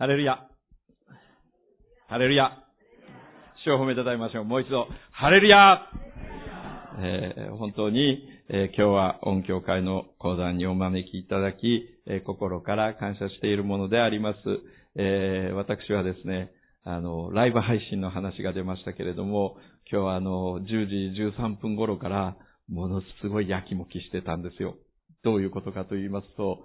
ハレルヤ。ハレルヤ。主を褒めたたえましょう。もう一度、ハレルヤえー、本当に、えー、今日は音響会の講談にお招きいただき、えー、心から感謝しているものであります。え私はですね、あの、ライブ配信の話が出ましたけれども、今日はあの、10時13分頃から、ものすごい焼きもきしてたんですよ。どういうことかと言いますと、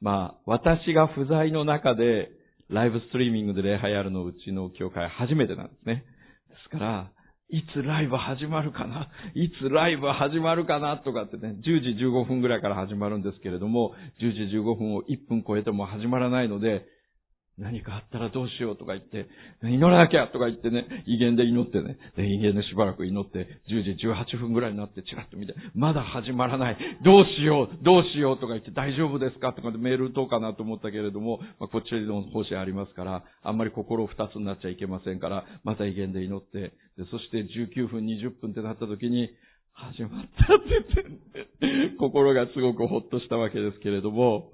まあ、私が不在の中で、ライブストリーミングで礼拝あるのうちの教会初めてなんですね。ですから、いつライブ始まるかな？いつライブ始まるかな？とかってね、10時15分ぐらいから始まるんですけれども、10時15分を1分超えても始まらないので、何かあったらどうしようとか言って、祈らなきゃとか言ってね、威厳で祈ってね、で、威厳でしばらく祈って、10時18分ぐらいになってチラッと見て、まだ始まらない、どうしよう、どうしようとか言って大丈夫ですかとかでメール打とうかなと思ったけれども、まあ、こっちの方針ありますから、あんまり心二つになっちゃいけませんから、また威厳で祈って、で、そして19分20分ってなった時に、始まったって言って、心がすごくほっとしたわけですけれども、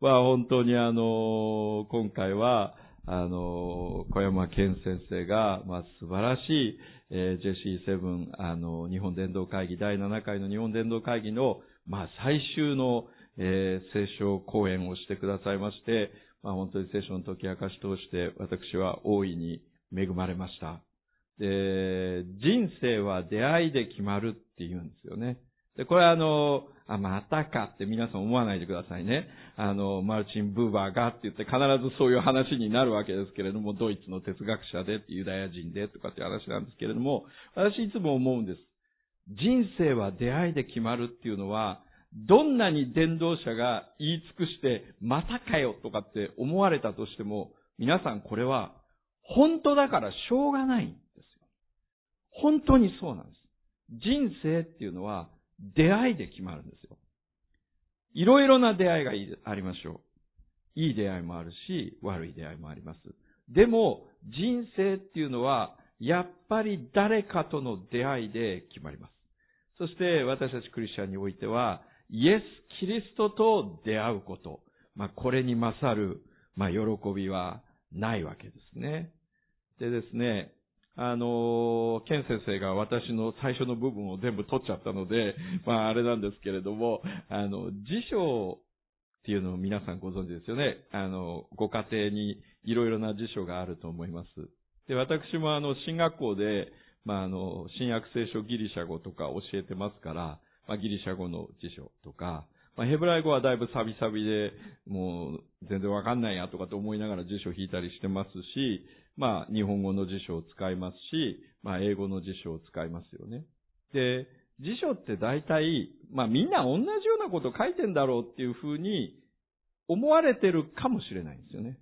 まあ本当にあの、今回は、あの、小山健先生が、まあ素晴らしい、えー、ジェシーセブン、あの、日本伝道会議、第7回の日本伝道会議の、まあ最終の、えー、聖書講演をしてくださいまして、まあ本当に聖書の解き明かし通して私は大いに恵まれました。で、人生は出会いで決まるって言うんですよね。で、これはあの、あ、またかって皆さん思わないでくださいね。あの、マルチン・ブーバーがって言って必ずそういう話になるわけですけれども、ドイツの哲学者で、ユダヤ人でとかっていう話なんですけれども、私いつも思うんです。人生は出会いで決まるっていうのは、どんなに伝道者が言い尽くして、またかよとかって思われたとしても、皆さんこれは、本当だからしょうがないんですよ。本当にそうなんです。人生っていうのは、出会いで決まるんですよ。いろいろな出会いがありましょう。いい出会いもあるし、悪い出会いもあります。でも、人生っていうのは、やっぱり誰かとの出会いで決まります。そして私たちクリスチャンにおいては、イエス・キリストと出会うこと。まあ、これに勝る、まあ、喜びはないわけですね。でですね、あの、ケン先生が私の最初の部分を全部取っちゃったので、まああれなんですけれども、あの、辞書っていうのを皆さんご存知ですよね。あの、ご家庭にいろいろな辞書があると思います。で、私もあの、進学校で、まああの、新約聖書ギリシャ語とか教えてますから、まあギリシャ語の辞書とか、まあ、ヘブライ語はだいぶサビサビで、もう全然わかんないやとかと思いながら辞書引いたりしてますし、まあ、日本語の辞書を使いますし、まあ、英語の辞書を使いますよね。で、辞書って大体、まあ、みんな同じようなこと書いてんだろうっていうふうに思われてるかもしれないんですよね。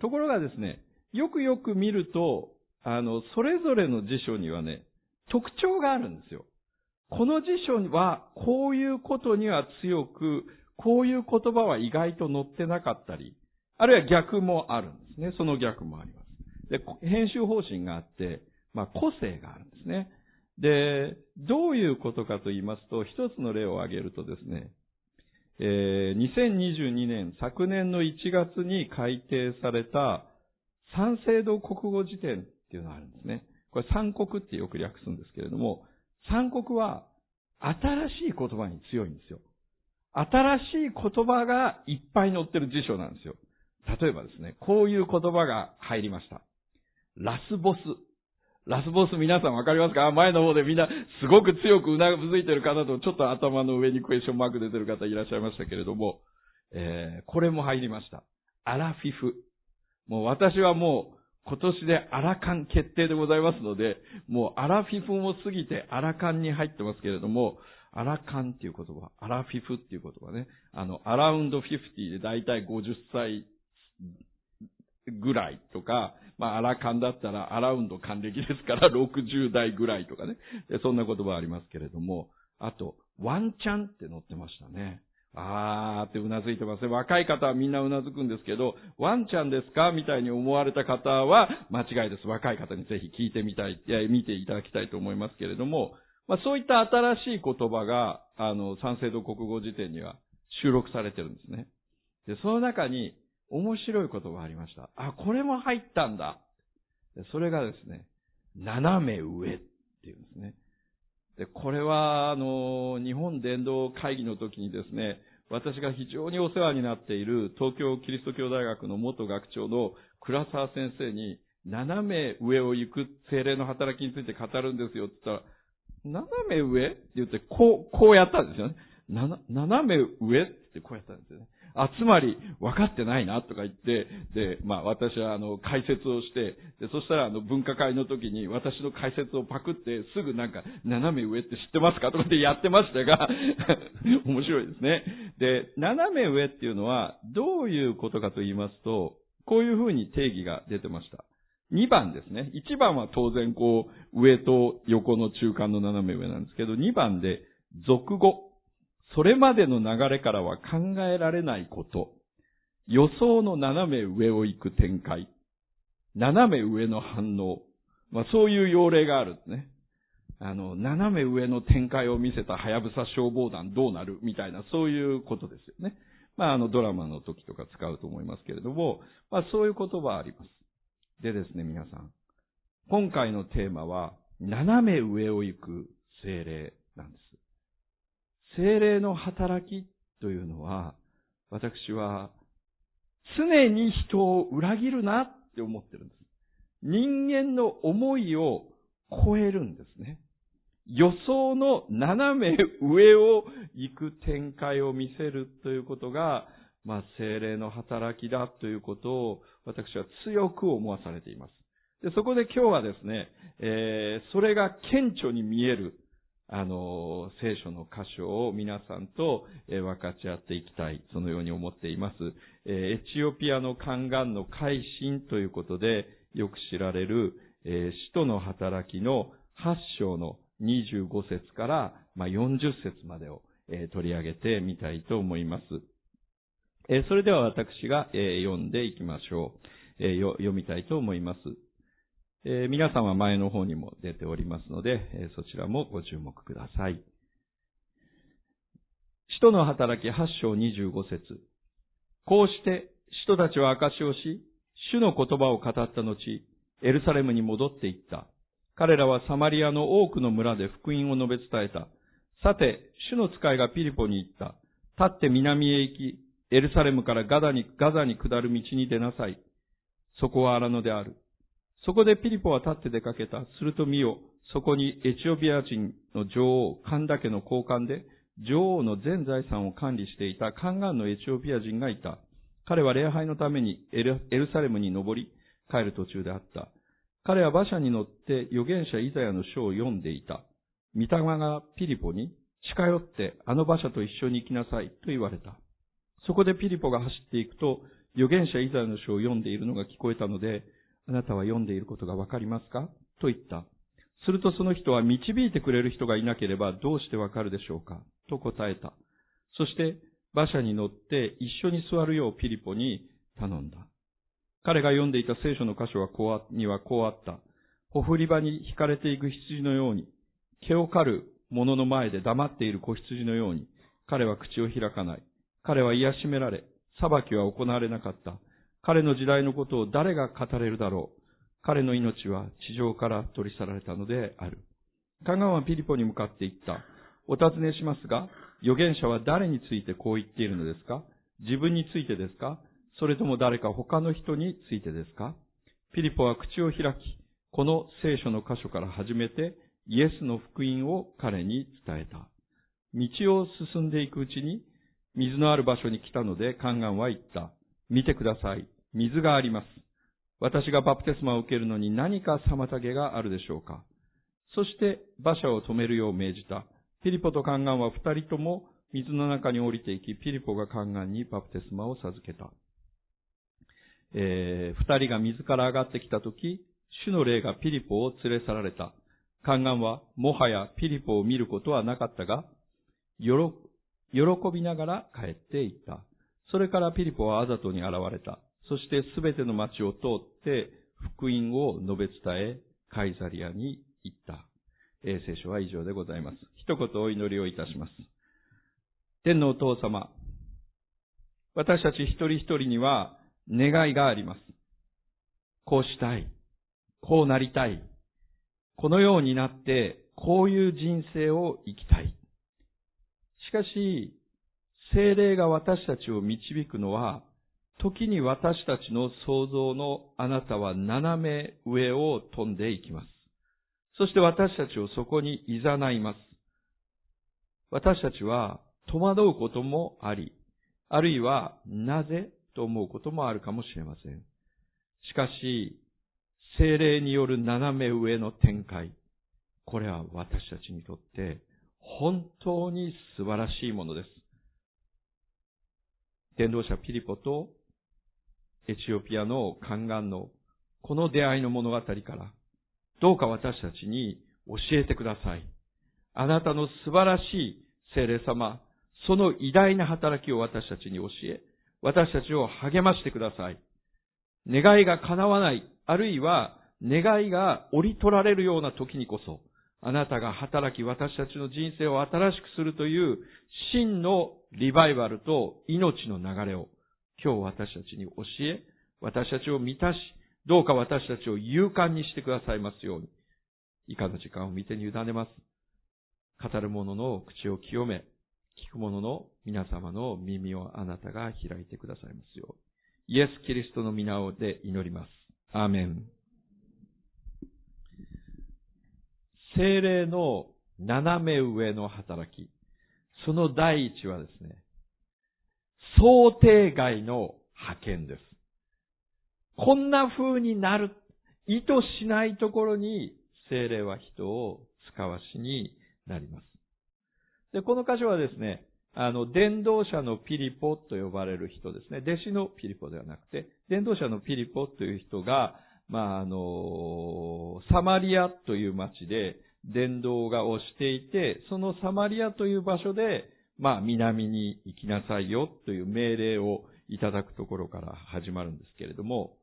ところがですね、よくよく見ると、あの、それぞれの辞書にはね、特徴があるんですよ。この辞書は、こういうことには強く、こういう言葉は意外と載ってなかったり、あるいは逆もあるんですね。その逆もあります。で、編集方針があって、まあ、個性があるんですね。で、どういうことかと言いますと、一つの例を挙げるとですね、えー、2022年、昨年の1月に改定された三省堂国語辞典っていうのがあるんですね。これ三国ってよく略すんですけれども、三国は新しい言葉に強いんですよ。新しい言葉がいっぱい載ってる辞書なんですよ。例えばですね、こういう言葉が入りました。ラスボス。ラスボス皆さんわかりますか？前の方でみんなすごく強くうなずいてる方とちょっと頭の上にクエスチョンマーク出てる方いらっしゃいましたけれども、えー、これも入りました。アラフィフ。もう私はもう今年でアラカン決定でございますので、もうアラフィフも過ぎてアラカンに入ってますけれども、アラカンっていう言葉、アラフィフっていう言葉ね。あの、アラウンド50でだいたい50歳ぐらいとか、まあ、アラカンだったらアラウンド還暦ですから 60代ぐらいとかね。そんな言葉ありますけれども、あと、ワンチャンって載ってましたね。あーってうなずいてますね。若い方はみんなうなずくんですけど、ワンちゃんですかみたいに思われた方は間違いです。若い方にぜひ聞いてみたい、いや、見ていただきたいと思いますけれども、まあそういった新しい言葉が、あの、三省堂国語辞典には収録されてるんですね。で、その中に、面白いことがありました。あ、これも入ったんだ。それがですね、斜め上っていうんですね。で、これは、あの、日本伝道会議の時にですね、私が非常にお世話になっている東京キリスト教大学の元学長の倉沢先生に、斜め上を行く精霊の働きについて語るんですよって言ったら、斜め上って言って、こう、こうやったんですよね。な、斜め上ってこうやったんですよね。あ、つまり、分かってないな、とか言って、で、まあ、私は、あの、解説をして、で、そしたら、あの、分科会の時に、私の解説をパクって、すぐなんか、斜め上って知ってますかとかって やってましたが、面白いですね。で、斜め上っていうのは、どういうことかと言いますと、こういうふうに定義が出てました。2番ですね。1番は当然こう、上と横の中間の斜め上なんですけど、2番で、俗語。それまでの流れからは考えられないこと。予想の斜め上を行く展開。斜め上の反応。まあそういう要例があるんですね。あの、斜め上の展開を見せたはやぶさ消防団どうなる？みたいな、そういうことですよね。まああのドラマの時とか使うと思いますけれども、まあそういう言葉あります。でですね、皆さん。今回のテーマは、斜め上を行く精霊なんです。精霊の働きというのは、私は、常に人を裏切るなって思ってるんです。人間の思いを超えるんですね。予想の斜め上を行く展開を見せるということが、まあ、精霊の働きだということを私は強く思わされています。でそこで今日はですね、えー、それが顕著に見えるあの、聖書の箇所を皆さんと、分かち合っていきたい、そのように思っています。エチオピアの宦官の改心ということで、よく知られる、え使徒の働きの8章の25節から、まあ、40節までを、取り上げてみたいと思います。それでは私が、読んでいきましょう。読みたいと思います。えー、皆さんは前の方にも出ておりますので、えー、そちらもご注目ください。使徒の働き8章25節こうして、使徒たちは証をし、主の言葉を語った後、エルサレムに戻っていった。彼らはサマリアの多くの村で福音を述べ伝えた。さて、主の使いがピリポに行った。立って南へ行き、エルサレムからガザに、ガザに下る道に出なさい。そこは荒野である。そこでピリポは立って出かけた。すると見よ、そこにエチオピア人の女王、カンダ家の交換で、女王の全財産を管理していたカンガンのエチオピア人がいた。彼は礼拝のためにエルサレムに登り、帰る途中であった。彼は馬車に乗って預言者イザヤの書を読んでいた。御霊がピリポに近寄ってあの馬車と一緒に行きなさいと言われた。そこでピリポが走っていくと、預言者イザヤの書を読んでいるのが聞こえたので、あなたは読んでいることがわかりますか？と言った。するとその人は導いてくれる人がいなければどうしてわかるでしょうか？と答えた。そして馬車に乗って一緒に座るようピリポに頼んだ。彼が読んでいた聖書の箇所はこうにはこうあった。ほふり場に引かれていく羊のように、毛を刈る者の前で黙っている子羊のように、彼は口を開かない。彼は癒しめられ、裁きは行われなかった。彼の時代のことを誰が語れるだろう。彼の命は地上から取り去られたのである。カガンはピリポに向かって言った。お尋ねしますが、預言者は誰についてこう言っているのですか？自分についてですか？それとも誰か他の人についてですか？ピリポは口を開き、この聖書の箇所から始めて、イエスの福音を彼に伝えた。道を進んでいくうちに、水のある場所に来たので、カンガンは言った。見てください。水があります。私がバプテスマを受けるのに何か妨げがあるでしょうかそして馬車を止めるよう命じた。ピリポとカンガンは二人とも水の中に降りていき、ピリポがカンガンにバプテスマを授けた。えー、二人が水から上がってきたとき、主の霊がピリポを連れ去られた。カンガンはもはやピリポを見ることはなかったが、喜びながら帰っていった。それからピリポはアザトに現れた。そしてすべての町を通って福音を述べ伝え、カイザリアに行った。え聖書は以上でございます。一言お祈りをいたします。天のお父様、私たち一人一人には願いがあります。こうしたい。こうなりたい。このようになって、こういう人生を生きたい。しかし、精霊が私たちを導くのは、時に私たちの想像のあなたは斜め上を飛んでいきます。そして私たちをそこに誘います。私たちは戸惑うこともあり、あるいはなぜと思うこともあるかもしれません。しかし、精霊による斜め上の展開、これは私たちにとって本当に素晴らしいものです。伝道者ピリポとエチオピアの宦官のこの出会いの物語から、どうか私たちに教えてください。あなたの素晴らしい精霊様、その偉大な働きを私たちに教え、私たちを励ましてください。願いが叶わない、あるいは願いが折り取られるような時にこそ、あなたが働き私たちの人生を新しくするという真のリバイバルと命の流れを今日私たちに教え、私たちを満たし、どうか私たちを勇敢にしてくださいますように。以下の時間を見てに委ねます。語る者の口を清め、聞く者の皆様の耳をあなたが開いてくださいますように。イエス・キリストの皆をで祈ります。アーメン。精霊の斜め上の働き。その第一はですね、想定外の派遣です。こんな風になる、意図しないところに精霊は人を使わしになります。で、この箇所はですね、あの、伝道者のピリポと呼ばれる人ですね。弟子のピリポではなくて、伝道者のピリポという人が、まあ、あの、サマリアという町で伝道がをしていて、そのサマリアという場所で、まあ、南に行きなさいよという命令をいただくところから始まるんですけれども、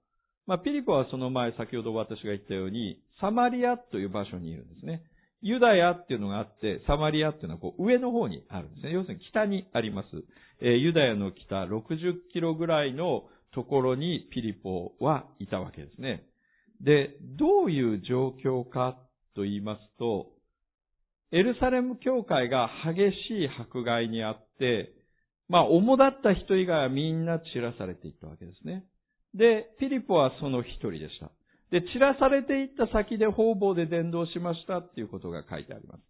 まあ、ピリポはその前、先ほど私が言ったように、サマリアという場所にいるんですね。ユダヤっていうのがあって、サマリアっていうのはこう上の方にあるんですね。要するに北にあります。えー、ユダヤの北60キロぐらいのところにピリポはいたわけですね。で、どういう状況かと言いますと、エルサレム教会が激しい迫害にあって、まあ、主だった人以外はみんな散らされていったわけですね。で、ピリポはその一人でした。で、散らされていった先で方々で伝道しましたっていうことが書いてあります。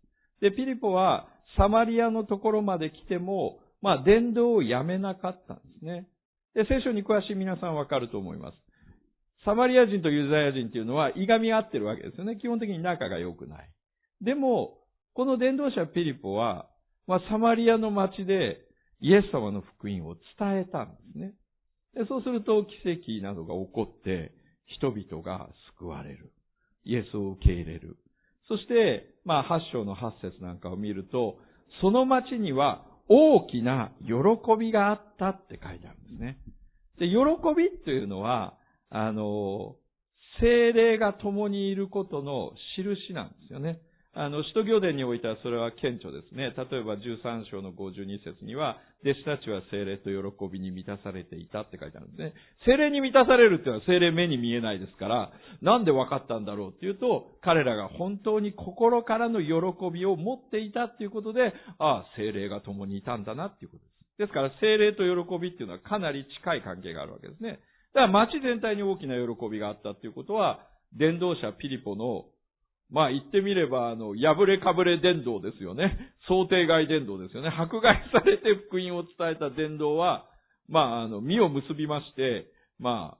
で、ピリポはサマリアのところまで来ても、まあ、伝道をやめなかったんですね。で、聖書に詳しい皆さんわかると思います。サマリア人とユダヤ人っていうのはいがみ合ってるわけですよね。基本的に仲が良くない。でも、この伝道者ピリポは、まあ、サマリアの町でイエス様の福音を伝えたんですね。でそうすると奇跡などが起こって、人々が救われる。イエスを受け入れる。そして、まあ、八章の八節なんかを見ると、その町には大きな喜びがあったって書いてあるんですね。で、喜びというのは、あの、精霊が共にいることの印なんですよね。あの、使徒行伝においてはそれは顕著ですね。例えば13章の52節には、弟子たちは精霊と喜びに満たされていたって書いてあるんですね。精霊に満たされるっていうのは精霊目に見えないですから、なんで分かったんだろうっていうと、彼らが本当に心からの喜びを持っていたっていうことで、ああ、精霊が共にいたんだなっていうことです。ですから、精霊と喜びっていうのはかなり近い関係があるわけですね。だから街全体に大きな喜びがあったっていうことは、伝道者ピリポの、まあ言ってみれば、あの、破れかぶれ伝道ですよね。想定外伝道ですよね。迫害されて福音を伝えた伝道は、まあ、あの、身を結びまして、ま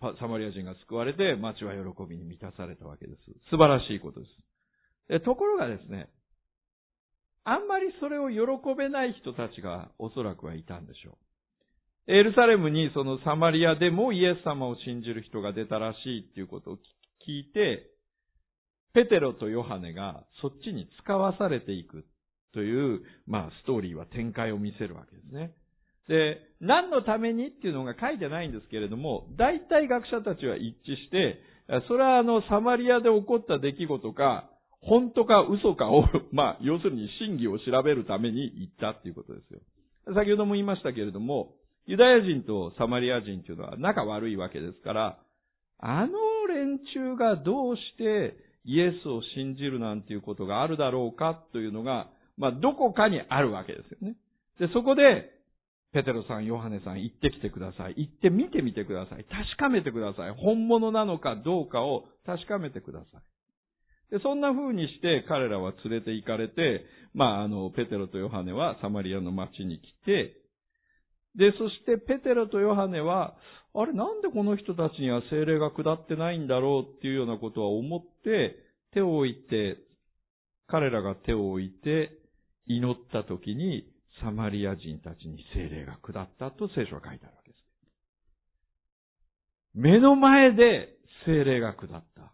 あ、サマリア人が救われて、街は喜びに満たされたわけです。素晴らしいことです。ところがですね、あんまりそれを喜べない人たちがおそらくはいたんでしょう。エルサレムにそのサマリアでもイエス様を信じる人が出たらしいっていうことを聞いて、ペテロとヨハネがそっちに使わされていくという、まあ、ストーリーは展開を見せるわけですね。で、何のためにっていうのが書いてないんですけれども、大体学者たちは一致して、それはあの、サマリアで起こった出来事か、本当か嘘かを、まあ、要するに真偽を調べるために行ったっていうことですよ。先ほども言いましたけれども、ユダヤ人とサマリア人というのは仲悪いわけですから、あの連中がどうしてイエスを信じるなんていうことがあるだろうかというのが、まあ、どこかにあるわけですよね。で、そこで、ペテロさん、ヨハネさん、行ってきてください。行って見てみてください。確かめてください。本物なのかどうかを確かめてください。で、そんな風にして彼らは連れて行かれて、まあ、あの、ペテロとヨハネはサマリアの町に来て、で、そしてペテロとヨハネは、あれなんでこの人たちには精霊が下ってないんだろうっていうようなことは思って、手を置いて、彼らが手を置いて祈った時にサマリア人たちに精霊が下ったと聖書は書いてあるわけです。目の前で精霊が下った。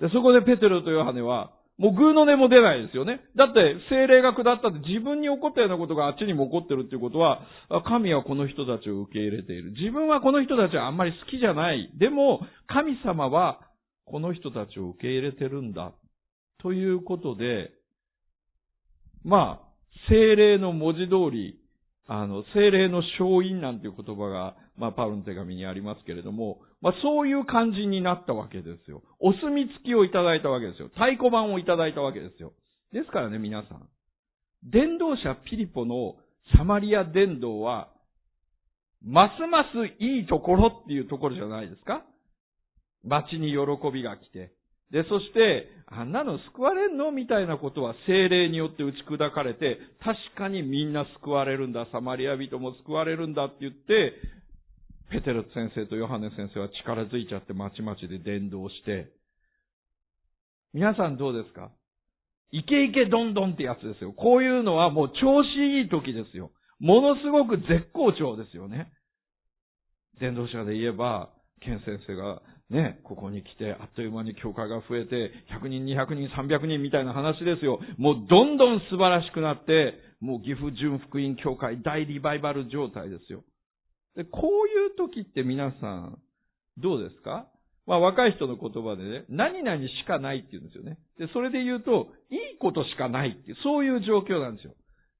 で、そこでペテロとヨハネは、もうグーの音も出ないですよね。だって、精霊が下ったって自分に起こったようなことがあっちにも起こってるっていうことは、神はこの人たちを受け入れている。自分はこの人たちはあんまり好きじゃない。でも、神様はこの人たちを受け入れてるんだ。ということで、まあ、精霊の文字通り、あの、精霊の勝因なんていう言葉が、まあ、パウルの手紙にありますけれども、まあ、そういう感じになったわけですよ。お墨付きをいただいたわけですよ。太鼓判をいただいたわけですよ。ですからね、皆さん。伝道者ピリポのサマリア伝道は、ますますいいところっていうところじゃないですか街に喜びが来て。で、そして、あんなの救われんのみたいなことは精霊によって打ち砕かれて、確かにみんな救われるんだ、サマリア人も救われるんだって言って、ペテル先生とヨハネ先生は力づいちゃってまちまちで伝道して、皆さんどうですか？イケイケどんどんってやつですよ。こういうのはもう調子いい時ですよ。ものすごく絶好調ですよね。伝道者で言えば、ケン先生がね、ここに来て、あっという間に教会が増えて、100人、200人、300人みたいな話ですよ。もうどんどん素晴らしくなって、もう岐阜純福音教会大リバイバル状態ですよ。で、こういう時って皆さん、どうですか？まあ若い人の言葉でね、何々しかないって言うんですよね。で、それで言うと、いいことしかないっていう、そういう状況なんですよ。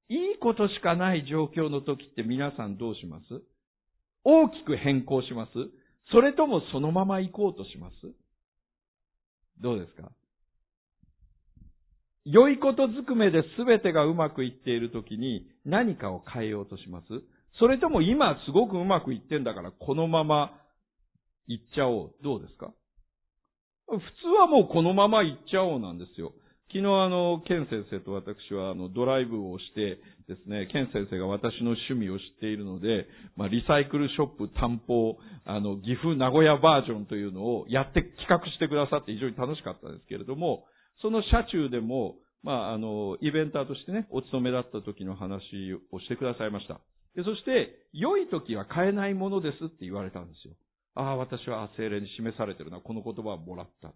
いいことしかない状況の時って皆さんどうします？大きく変更します？それともそのまま行こうとします？どうですか？良いことずくめで全てがうまくいっているときに何かを変えようとします？それとも今すごくうまくいってんだからこのまま行っちゃおう。どうですか？普通はもうこのまま行っちゃおうなんですよ。昨日あの、ケン先生と私はあの、ドライブをしてですね、ケン先生が私の趣味を知っているので、まあ、リサイクルショップ担保、あの、岐阜名古屋バージョンというのをやって企画してくださって非常に楽しかったですけれども、その車中でも、まあ、あの、イベンターとしてね、お勤めだった時の話をしてくださいました。でそして、良い時は買えないものですって言われたんですよ。ああ、私は精霊に示されてるな、この言葉をもらった。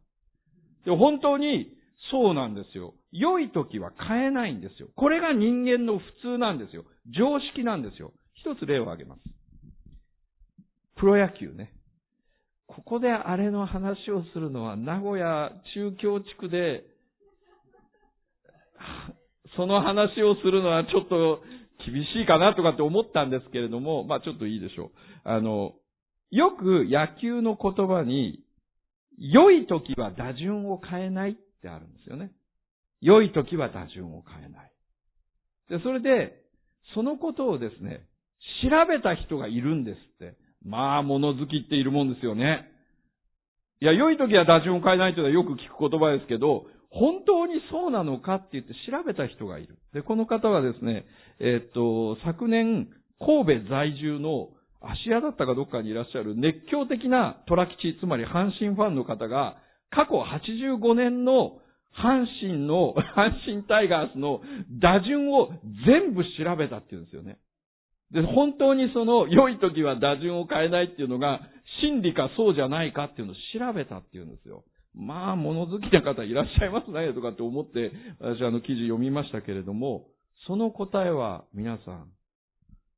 で、本当に、そうなんですよ。良い時は変えないんですよ。これが人間の普通なんですよ。常識なんですよ。一つ例を挙げます。プロ野球ね。ここであれの話をするのは名古屋中京地区で、その話をするのはちょっと厳しいかなとかって思ったんですけれども、まあちょっといいでしょう。あの、よく野球の言葉に、良い時は打順を変えないってあるんですよね。良い時は打順を変えない。で、それで、そのことをですね、調べた人がいるんですって。まあ、物好きっているもんですよね。いや、良い時は打順を変えないというのはよく聞く言葉ですけど、本当にそうなのかって言って調べた人がいる。で、この方はですね、え、っと、昨年、神戸在住の芦屋だったかどっかにいらっしゃる熱狂的な虎吉、つまり阪神ファンの方が、過去85年の阪神の、阪神タイガースの打順を全部調べたっていうんですよね。で、本当にその良い時は打順を変えないっていうのが真理かそうじゃないかっていうのを調べたっていうんですよ。まあ、物好きな方いらっしゃいますね、とかって思って、私あの記事読みましたけれども、その答えは皆さん、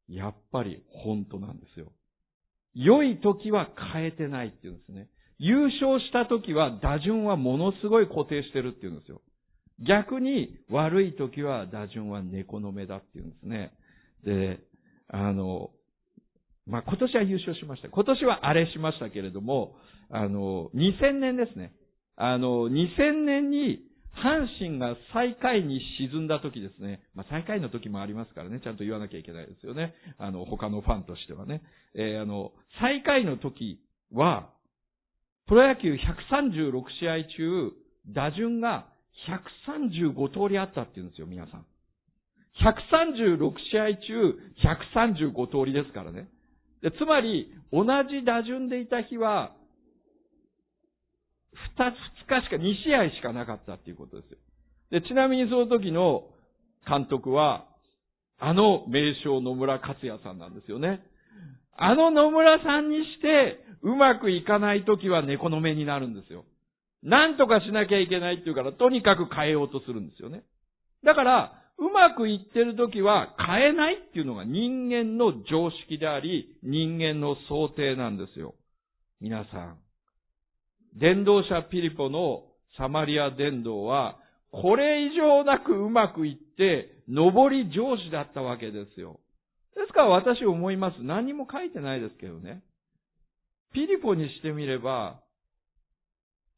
やっぱり本当なんですよ。良い時は変えてないっていうんですね。優勝した時は打順はものすごい固定してるっていうんですよ。逆に悪い時は打順は猫の目だっていうんですね。で、あの、まあ、今年は優勝しました。今年はあれしましたけれども、あの、2000年ですね。あの、2000年に阪神が最下位に沈んだ時ですね。まあ、最下位の時もありますからね、ちゃんと言わなきゃいけないですよね。あの、他のファンとしてはね。えー、あの、最下位の時は、プロ野球136試合中、打順が135通りあったって言うんですよ、皆さん。136試合中135通りですからね。でつまり、同じ打順でいた日は、二、二日しか、二試合しかなかったっていうことですよ。で、ちなみにその時の監督は、あの名将野村克也さんなんですよね。あの野村さんにして、うまくいかない時は猫の目になるんですよ。なんとかしなきゃいけないっていうから、とにかく変えようとするんですよね。だから、うまくいってる時は変えないっていうのが人間の常識であり、人間の想定なんですよ。皆さん。伝道者ピリポのサマリア伝道は、これ以上なくうまくいって、上り上司だったわけですよ。ですから私思います。何も書いてないですけどね。ピリポにしてみれば、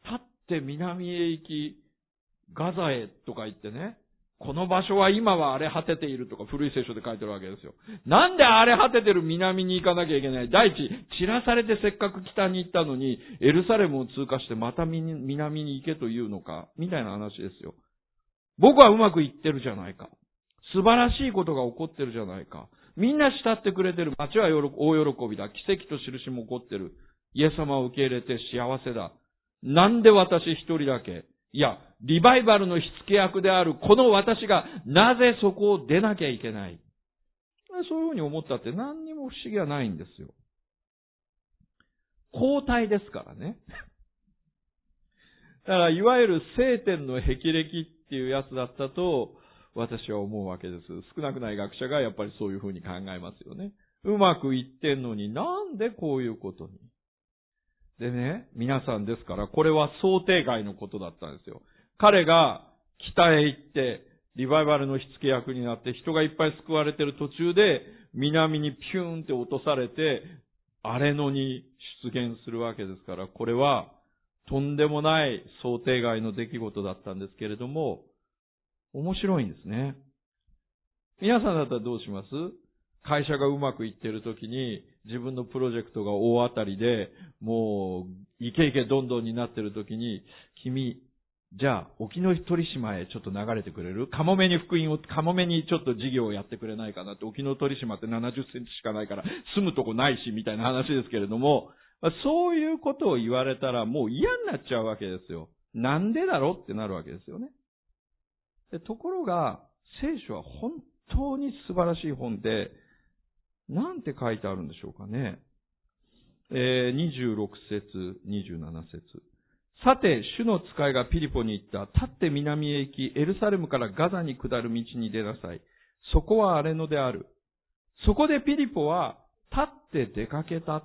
立って南へ行き、ガザへとか言ってね、この場所は今は荒れ果てているとか古い聖書で書いてるわけですよ。なんで荒れ果ててる南に行かなきゃいけない？第一、散らされてせっかく北に行ったのに、エルサレムを通過してまた南に行けというのか、みたいな話ですよ。僕はうまくいってるじゃないか。素晴らしいことが起こってるじゃないか。みんな慕ってくれてる。街は大喜びだ。奇跡と印も起こってる。イエス様を受け入れて幸せだ。なんで私一人だけ？いや、リバイバルの火付け役であるこの私がなぜそこを出なきゃいけない？そういうふうに思ったって何にも不思議はないんですよ。交代ですからね。だから、いわゆる聖典の霹靂っていうやつだったと、私は思うわけです。少なくない学者がやっぱりそういうふうに考えますよね。うまくいってんのになんでこういうことに？でね、皆さんですから、これは想定外のことだったんですよ。彼が北へ行って、リバイバルの火付け役になって人がいっぱい救われてる途中で、南にピューンって落とされて、荒れ野に出現するわけですから、これはとんでもない想定外の出来事だったんですけれども、面白いんですね。皆さんだったらどうします？会社がうまくいってる時に、自分のプロジェクトが大当たりで、もう、イケイケどんどんになってる時に、君、じゃあ、沖ノ鳥島へちょっと流れてくれる？カモメに福音を、カモメにちょっと事業をやってくれないかなって、沖ノ鳥島って70センチしかないから住むとこないし、みたいな話ですけれども、そういうことを言われたらもう嫌になっちゃうわけですよ。なんでだろうってなるわけですよね。でところが、聖書は本当に素晴らしい本で、なんて書いてあるんでしょうかね。えー、26節、27節。さて、主の使いがピリポに行った。立って南へ行き、エルサレムからガザに下る道に出なさい。そこは荒れ野である。そこでピリポは、立って出かけた。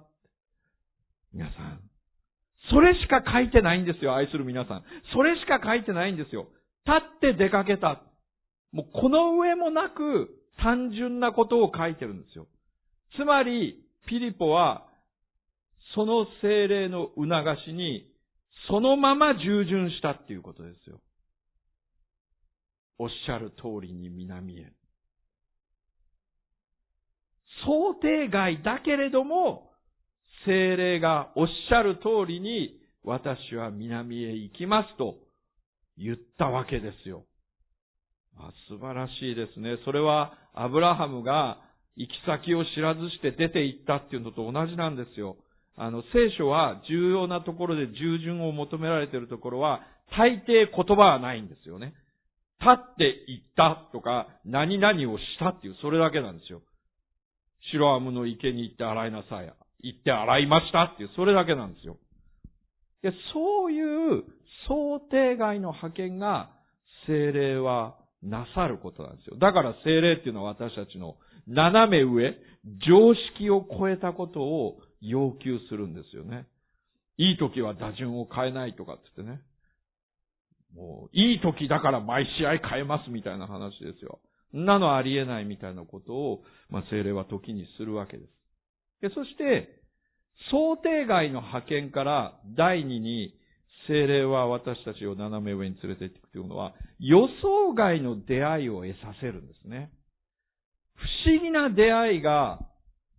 皆さん。それしか書いてないんですよ、愛する皆さん。それしか書いてないんですよ。立って出かけた。もうこの上もなく単純なことを書いてるんですよ。つまり、ピリポは、その精霊の促しに、そのまま従順したっていうことですよ。おっしゃる通りに南へ。想定外だけれども、精霊がおっしゃる通りに、私は南へ行きますと言ったわけですよ。あ素晴らしいですね。それは、アブラハムが行き先を知らずして出て行ったっていうのと同じなんですよ。あの、聖書は重要なところで従順を求められているところは、大抵言葉はないんですよね。立って行ったとか、何々をしたっていう、それだけなんですよ。白アムの池に行って洗いなさい。行って洗いましたっていう、それだけなんですよ。で、そういう想定外の派遣が精霊はなさることなんですよ。だから精霊っていうのは私たちの斜め上、常識を超えたことを要求するんですよね。いい時は打順を変えないとかって言ってね。もう、いい時だから毎試合変えますみたいな話ですよ。んなのありえないみたいなことを、まあ、精霊は時にするわけです。でそして、想定外の派遣から第二に精霊は私たちを斜め上に連れて行っていくというのは、予想外の出会いを得させるんですね。不思議な出会いが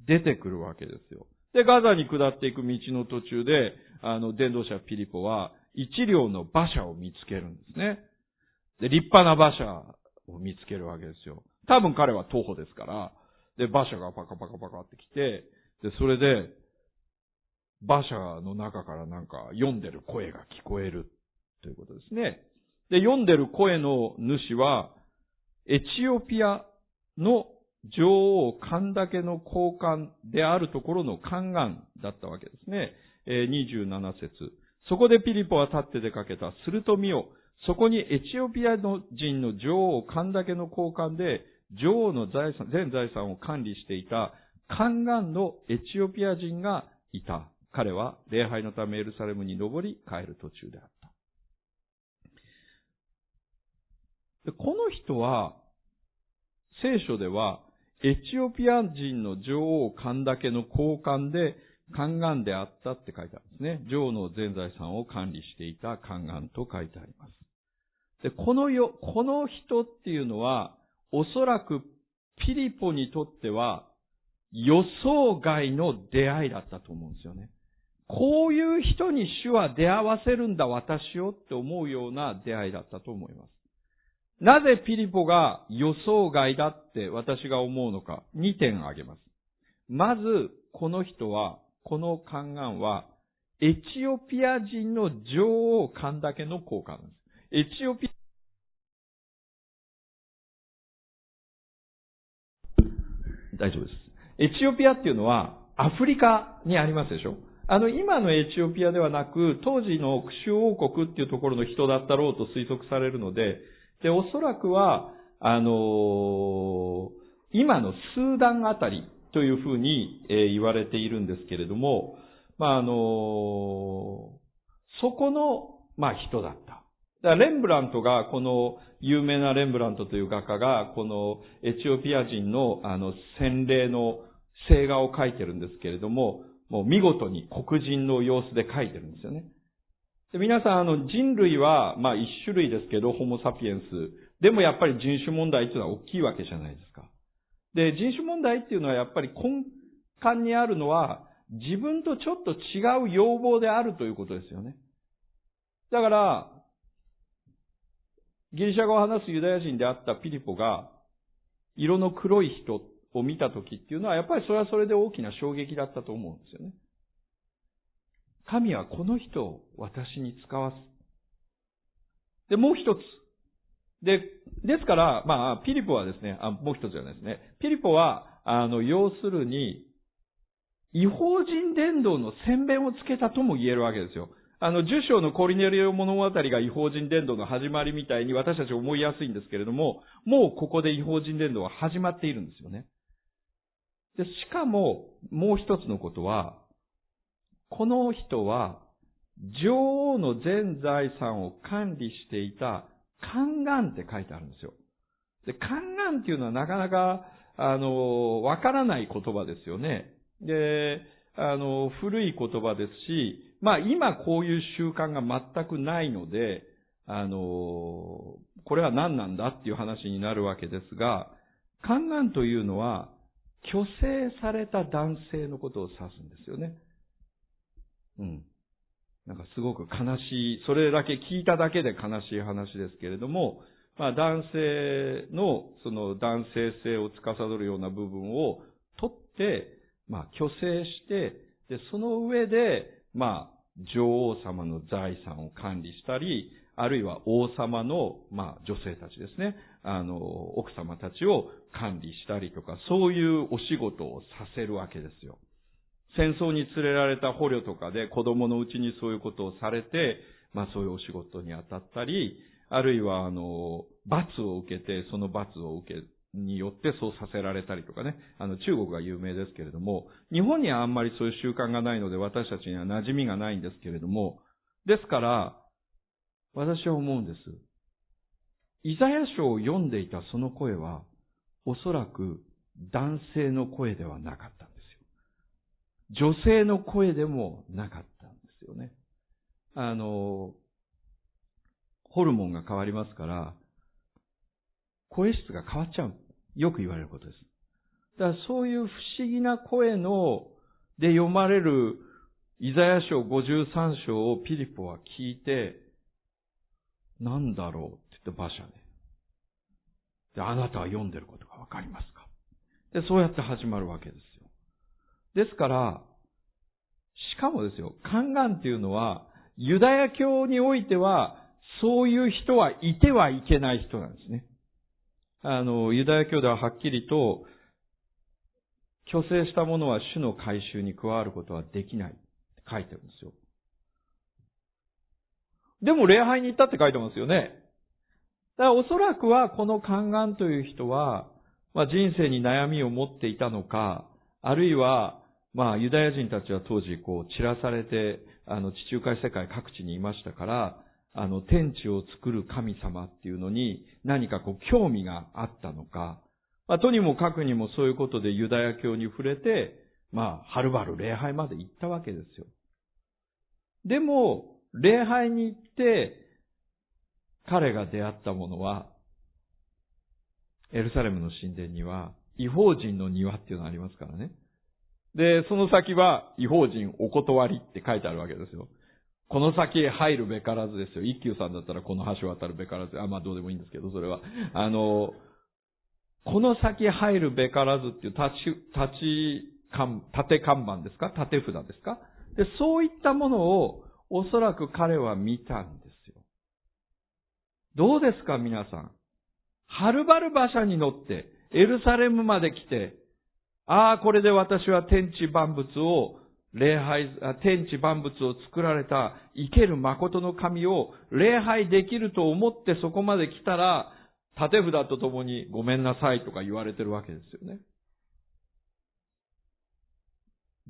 出てくるわけですよ。で、ガザに下っていく道の途中で、あの、伝道者ピリポは、一両の馬車を見つけるんですね。で、立派な馬車を見つけるわけですよ。多分彼は徒歩ですから、で、馬車がパカパカパカって来て、で、それで、馬車の中からなんか読んでる声が聞こえるということですね。で、読んでる声の主は、エチオピアの女王神だけの交換であるところの宦官だったわけですね。27節。そこでピリポは立って出かけた。すると見よ。そこにエチオピアの人の女王神だけの交換で、女王の財産、全財産を管理していた宦官のエチオピア人がいた。彼は礼拝のためエルサレムに登り帰る途中であった。この人は、聖書では、エチオピア人の女王神だけの交換で、宦官であったって書いてあるんですね。女王の全財産を管理していた宦官と書いてあります。で、このよ、この人っていうのは、おそらくピリポにとっては予想外の出会いだったと思うんですよね。こういう人に主は出会わせるんだ私をって思うような出会いだったと思います。なぜピリポが予想外だって私が思うのか、2点挙げます。まず、この人は、この宦官は、エチオピア人の女王勘だけの交換です。エチオピア大丈夫です。エチオピアっていうのは、アフリカにありますでしょあの、今のエチオピアではなく、当時のクシュ王国っていうところの人だったろうと推測されるので、で、おそらくは、あの今のスーダンあたりというふうに、え言われているんですけれども、まあ、あのそこの、まあ、人だった。だレンブラントが、この有名なレンブラントという画家が、このエチオピア人の、あの、洗礼の聖画を描いてるんですけれども、もう見事に黒人の様子で描いてるんですよね。で皆さん、あの、人類は、まあ一種類ですけど、ホモサピエンス。でもやっぱり人種問題っていうのは大きいわけじゃないですか。で、人種問題っていうのはやっぱり根幹にあるのは、自分とちょっと違う要望であるということですよね。だから、ギリシャ語を話すユダヤ人であったピリポが、色の黒い人を見たときっていうのは、やっぱりそれはそれで大きな衝撃だったと思うんですよね。神はこの人を私に使わす。で、もう一つ。で、ですから、まあ、ピリポはですね、あもう一つじゃないですね。ピリポは、あの、要するに、違法人伝道の宣伝をつけたとも言えるわけですよ。あの、十章のコリネリオ物語が違法人伝道の始まりみたいに私たち思いやすいんですけれども、もうここで違法人伝道は始まっているんですよね。で、しかも、もう一つのことは、この人は、女王の全財産を管理していた、宦官って書いてあるんですよ。で、宦官っていうのはなかなか、あの、わからない言葉ですよね。で、あの、古い言葉ですし、まあ今こういう習慣が全くないので、あの、これは何なんだっていう話になるわけですが、宦官というのは、虚勢された男性のことを指すんですよね。うん。なんかすごく悲しい、それだけ聞いただけで悲しい話ですけれども、まあ男性のその男性性を司るような部分を取って、まあ虚勢して、で、その上で、まあ女王様の財産を管理したり、あるいは王様の、まあ、女性たちですね。あの、奥様たちを管理したりとか、そういうお仕事をさせるわけですよ。戦争に連れられた捕虜とかで子供のうちにそういうことをされて、まあそういうお仕事に当たったり、あるいはあの、罰を受けて、その罰を受け、によってそうさせられたりとかね。あの、中国が有名ですけれども、日本にはあんまりそういう習慣がないので私たちには馴染みがないんですけれども、ですから、私は思うんです。イザヤ書を読んでいたその声は、おそらく男性の声ではなかった。女性の声でもなかったんですよね。あの、ホルモンが変わりますから、声質が変わっちゃう。よく言われることです。だからそういう不思議な声の、で読まれるイザヤ書53章をピリポは聞いて、なんだろうって言って馬車で。で、あなたは読んでることがわかりますか？で、そうやって始まるわけです。ですから、しかもですよ、宦官っていうのは、ユダヤ教においては、そういう人はいてはいけない人なんですね。あの、ユダヤ教でははっきりと、虚勢した者は主の回収に加わることはできないって書いてるんですよ。でも礼拝に行ったって書いてますよね。だからおそらくはこの宦官という人は、まあ、人生に悩みを持っていたのか、あるいは、まあ、ユダヤ人たちは当時、こう、散らされて、あの、地中海世界各地にいましたから、あの、天地を作る神様っていうのに何かこう、興味があったのか、まあ、とにもかくにもそういうことでユダヤ教に触れて、まあ、はるばる礼拝まで行ったわけですよ。でも、礼拝に行って、彼が出会ったものは、エルサレムの神殿には、違法人の庭っていうのがありますからね。で、その先は、違法人お断りって書いてあるわけですよ。この先へ入るべからずですよ。一休さんだったらこの橋を渡るべからず。あ、まあどうでもいいんですけど、それは。あの、この先入るべからずっていう立ち、立ち、縦看板ですか？縦札ですか？で、そういったものをおそらく彼は見たんですよ。どうですか皆さん？はるばる馬車に乗って、エルサレムまで来て、ああ、これで私は天地万物を、礼拝、天地万物を作られた生ける誠の神を礼拝できると思ってそこまで来たら、縦札とともにごめんなさいとか言われてるわけですよね。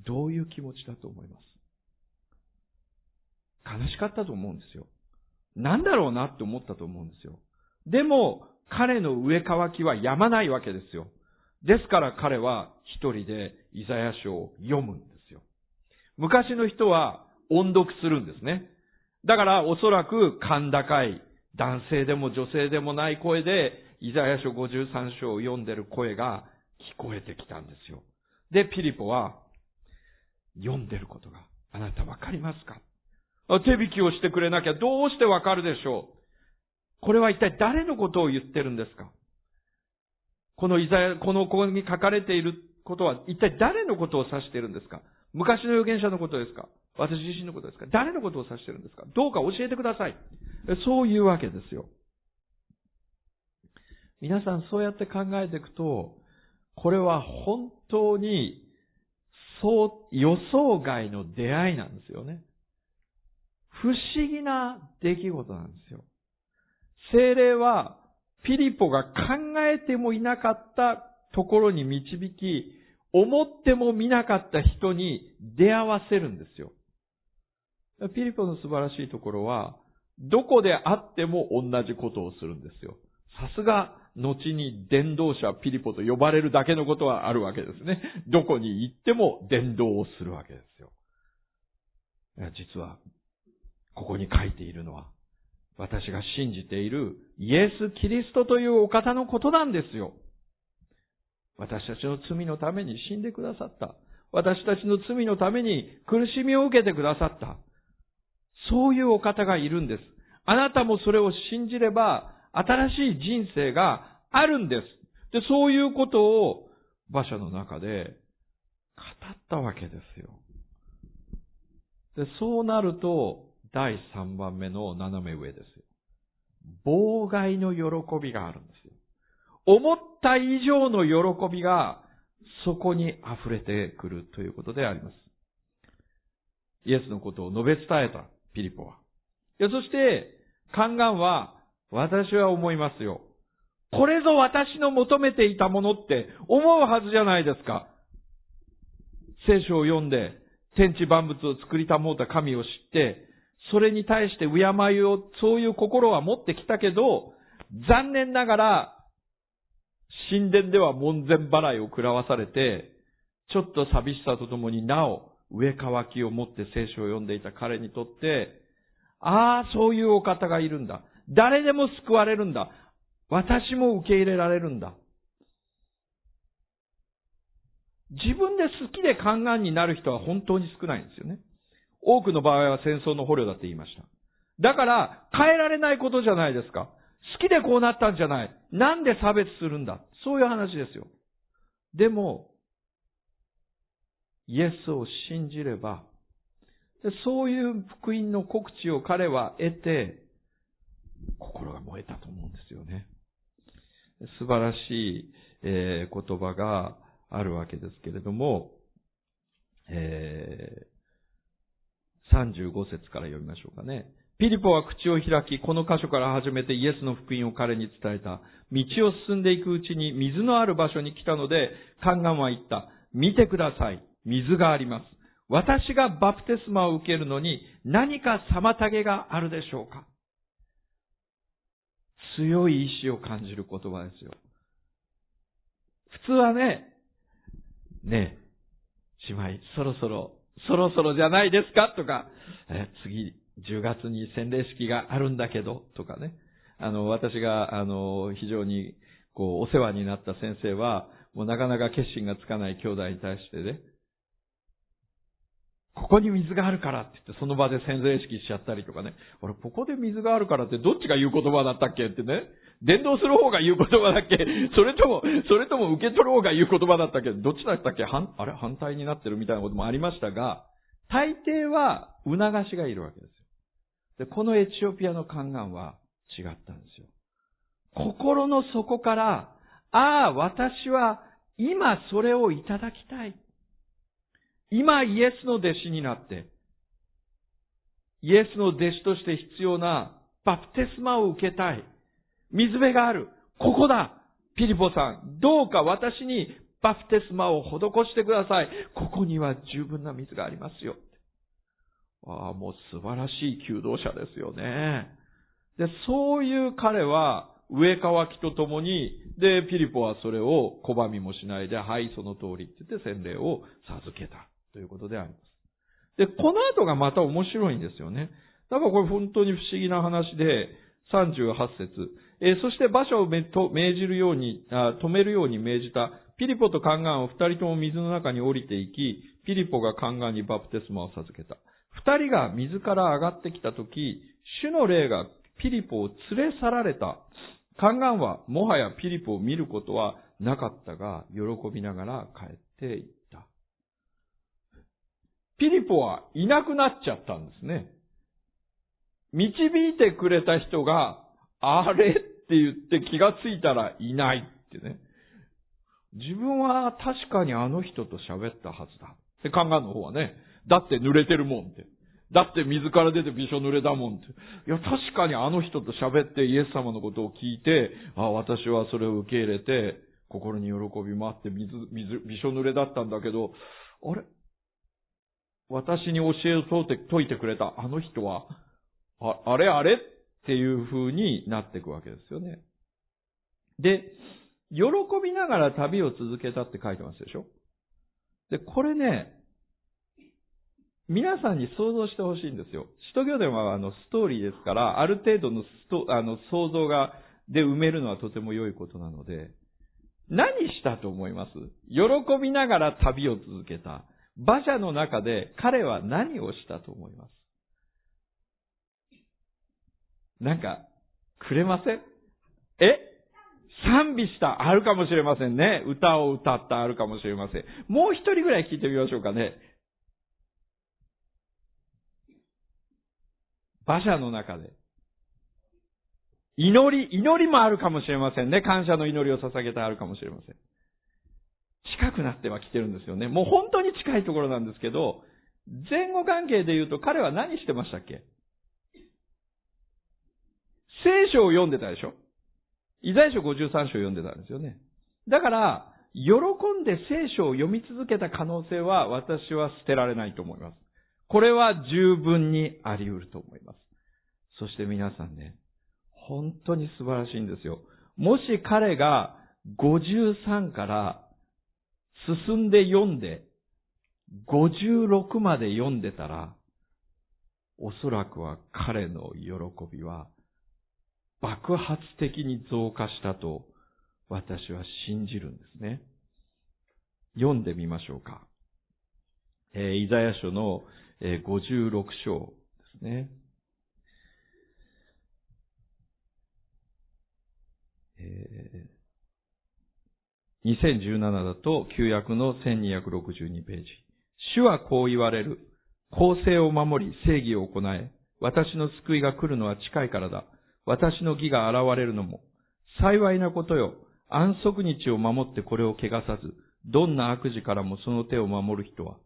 どういう気持ちだと思います？悲しかったと思うんですよ。なんだろうなって思ったと思うんですよ。でも、彼の上乾きはやまないわけですよ。ですから彼は一人でイザヤ書を読むんですよ。昔の人は音読するんですね。だからおそらく甲高い男性でも女性でもない声でイザヤ書53章を読んでる声が聞こえてきたんですよ。で、ピリポは読んでることがあなたわかりますか？手引きをしてくれなきゃどうしてわかるでしょう？これは一体誰のことを言ってるんですか？このイザヤ、このここに書かれていることは一体誰のことを指しているんですか？昔の預言者のことですか？私自身のことですか？誰のことを指しているんですか？どうか教えてください。そういうわけですよ。皆さんそうやって考えていくと、これは本当に、そう、予想外の出会いなんですよね。不思議な出来事なんですよ。精霊はピリポが考えてもいなかったところに導き、思っても見なかった人に出会わせるんですよ。ピリポの素晴らしいところは、どこであっても同じことをするんですよ。さすが、後に伝道者ピリポと呼ばれるだけのことはあるわけですね。どこに行っても伝道をするわけですよ。実は、ここに書いているのは、私が信じているイエス・キリストというお方のことなんですよ。私たちの罪のために死んでくださった。私たちの罪のために苦しみを受けてくださった。そういうお方がいるんです。あなたもそれを信じれば、新しい人生があるんです。で、そういうことを馬車の中で語ったわけですよ。で、そうなると、第3番目の斜め上ですよ。妨害の喜びがあるんですよ。思った以上の喜びがそこに溢れてくるということであります。イエスのことを述べ伝えたピリポは。そして、宦官は、私は思いますよ。これぞ私の求めていたものって思うはずじゃないですか。聖書を読んで、天地万物を作りたもうた神を知って、それに対して敬いを、そういう心は持ってきたけど、残念ながら、神殿では門前払いを食らわされて、ちょっと寂しさとともになお、上乾きを持って聖書を読んでいた彼にとって、ああ、そういうお方がいるんだ。誰でも救われるんだ。私も受け入れられるんだ。自分で好きで宦官になる人は本当に少ないんですよね。多くの場合は戦争の捕虜だって言いました。だから、変えられないことじゃないですか。好きでこうなったんじゃない。なんで差別するんだ。そういう話ですよ。でも、イエスを信じれば、そういう福音の告知を彼は得て、心が燃えたと思うんですよね。素晴らしい、えー、言葉があるわけですけれども、えー、35節から読みましょうかね。ピリポは口を開き、この箇所から始めてイエスの福音を彼に伝えた。道を進んでいくうちに水のある場所に来たので、宦官は言った。見てください。水があります。私がバプテスマを受けるのに何か妨げがあるでしょうか強い意志を感じる言葉ですよ。普通はね、ねえ、姉妹、そろそろ、そろそろじゃないですか？とか、え次、10月に洗礼式があるんだけど、とかね。あの、私が、あの、非常に、こう、お世話になった先生は、もうなかなか決心がつかない兄弟に対してね、ここに水があるからって言って、その場で洗礼式しちゃったりとかね。俺、ここで水があるからってどっちが言う言葉だったっけってね。伝道する方が言う言葉だっけそれとも、それとも受け取る方が言う言葉だったっけどっちだったっけ？反、あれ？反対になってるみたいなこともありましたが、大抵は促しがいるわけですよ。で、このエチオピアの宦官は違ったんですよ。心の底から、ああ、私は今それをいただきたい。今イエスの弟子になって、イエスの弟子として必要なバプテスマを受けたい。水辺がある。ここだ。ピリポさん、どうか私にバプテスマを施してください。ここには十分な水がありますよ。ああ、もう素晴らしい求道者ですよね。で、そういう彼は、上乾きとともに、で、ピリポはそれを拒みもしないで、はい、その通りって言って洗礼を授けた。ということであります。で、この後がまた面白いんですよね。だからこれ本当に不思議な話で、38節え、そして馬車を命じるようにあ、止めるように命じた、ピリポとカンガンを二人とも水の中に降りていき、ピリポがカンガンにバプテスマを授けた。二人が水から上がってきたとき、主の霊がピリポを連れ去られた。カンガンはもはやピリポを見ることはなかったが、喜びながら帰っていった。ピリポはいなくなっちゃったんですね。導いてくれた人が、あれって言って気がついたらいないってね。自分は確かにあの人と喋ったはずだ。って考えの方はね。だって濡れてるもんって。だって水から出てびしょ濡れだもんって。いや、確かにあの人と喋ってイエス様のことを聞いて、あ私はそれを受け入れて、心に喜びもあって水、水、びしょ濡れだったんだけど、あれ？私に教えを問て解いてくれたあの人は、ああれあれ？っていう風になっていくわけですよね。で、喜びながら旅を続けたって書いてますでしょ？で、これね、皆さんに想像してほしいんですよ。使徒行伝はあのストーリーですから、ある程度のストあの想像が、で埋めるのはとても良いことなので、何したと思います？喜びながら旅を続けた。馬車の中で彼は何をしたと思います？なんか、くれません？え？賛美したあるかもしれませんね。歌を歌ったあるかもしれません。もう一人ぐらい聞いてみましょうかね。馬車の中で。祈り、祈りもあるかもしれませんね。感謝の祈りを捧げたあるかもしれません。近くなっては来てるんですよね。もう本当に近いところなんですけど、前後関係で言うと彼は何してましたっけ？聖書を読んでたでしょ？イザヤ書53章を読んでたんですよね。だから、喜んで聖書を読み続けた可能性は私は捨てられないと思います。これは十分にあり得ると思います。そして皆さんね、本当に素晴らしいんですよ。もし彼が53から進んで読んで、56まで読んでたら、おそらくは彼の喜びは爆発的に増加したと私は信じるんですね。読んでみましょうか。えー、イザヤ書の、えー、56章ですね。えー、2017だと旧約の1262ページ。主はこう言われる。公正を守り正義を行え。私の救いが来るのは近いからだ。私の義が現れるのも。幸いなことよ。安息日を守ってこれを汚さず、どんな悪事からもその手を守る人は、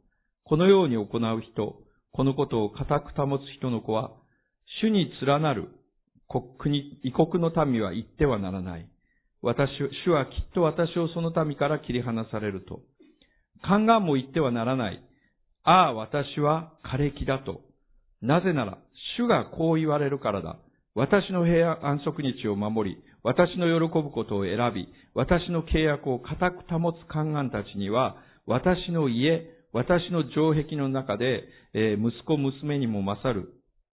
このように行う人、このことを固く保つ人の子は、主に連なる国、異国の民は言ってはならない。私、主はきっと私をその民から切り離されると。宦官も言ってはならない。ああ、私は枯れ木だと。なぜなら、主がこう言われるからだ。私の平安息日を守り、私の喜ぶことを選び、私の契約を固く保つ宦官たちには、私の家、私の城壁の中で、えー、息子娘にも勝る、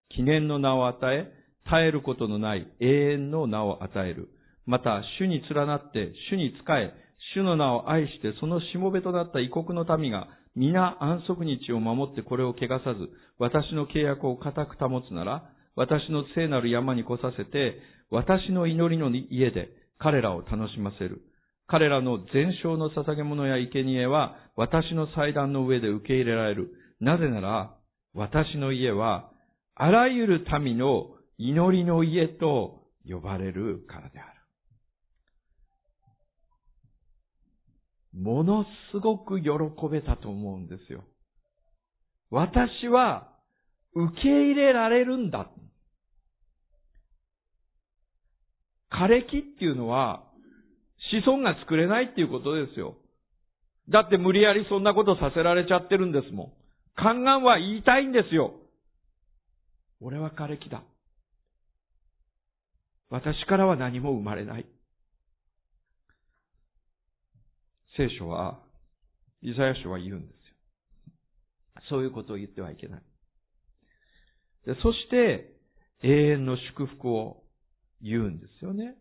記念の名を与え、絶えることのない永遠の名を与える。また、主に連なって、主に仕え、主の名を愛して、そのしもべとなった異国の民が、皆安息日を守ってこれを汚さず、私の契約を固く保つなら、私の聖なる山に来させて、私の祈りの家で彼らを楽しませる。彼らの全焼の捧げ物や生贄は私の祭壇の上で受け入れられる。なぜなら、私の家はあらゆる民の祈りの家と呼ばれるからである。ものすごく喜べたと思うんですよ。私は受け入れられるんだ。枯れ木っていうのは、子孫が作れないっていうことですよ。だって無理やりそんなことさせられちゃってるんですもん。宦官は言いたいんですよ。俺は枯れ木だ。私からは何も生まれない。聖書は、イザヤ書は言うんですよ。そういうことを言ってはいけない。でそして、永遠の祝福を言うんですよね。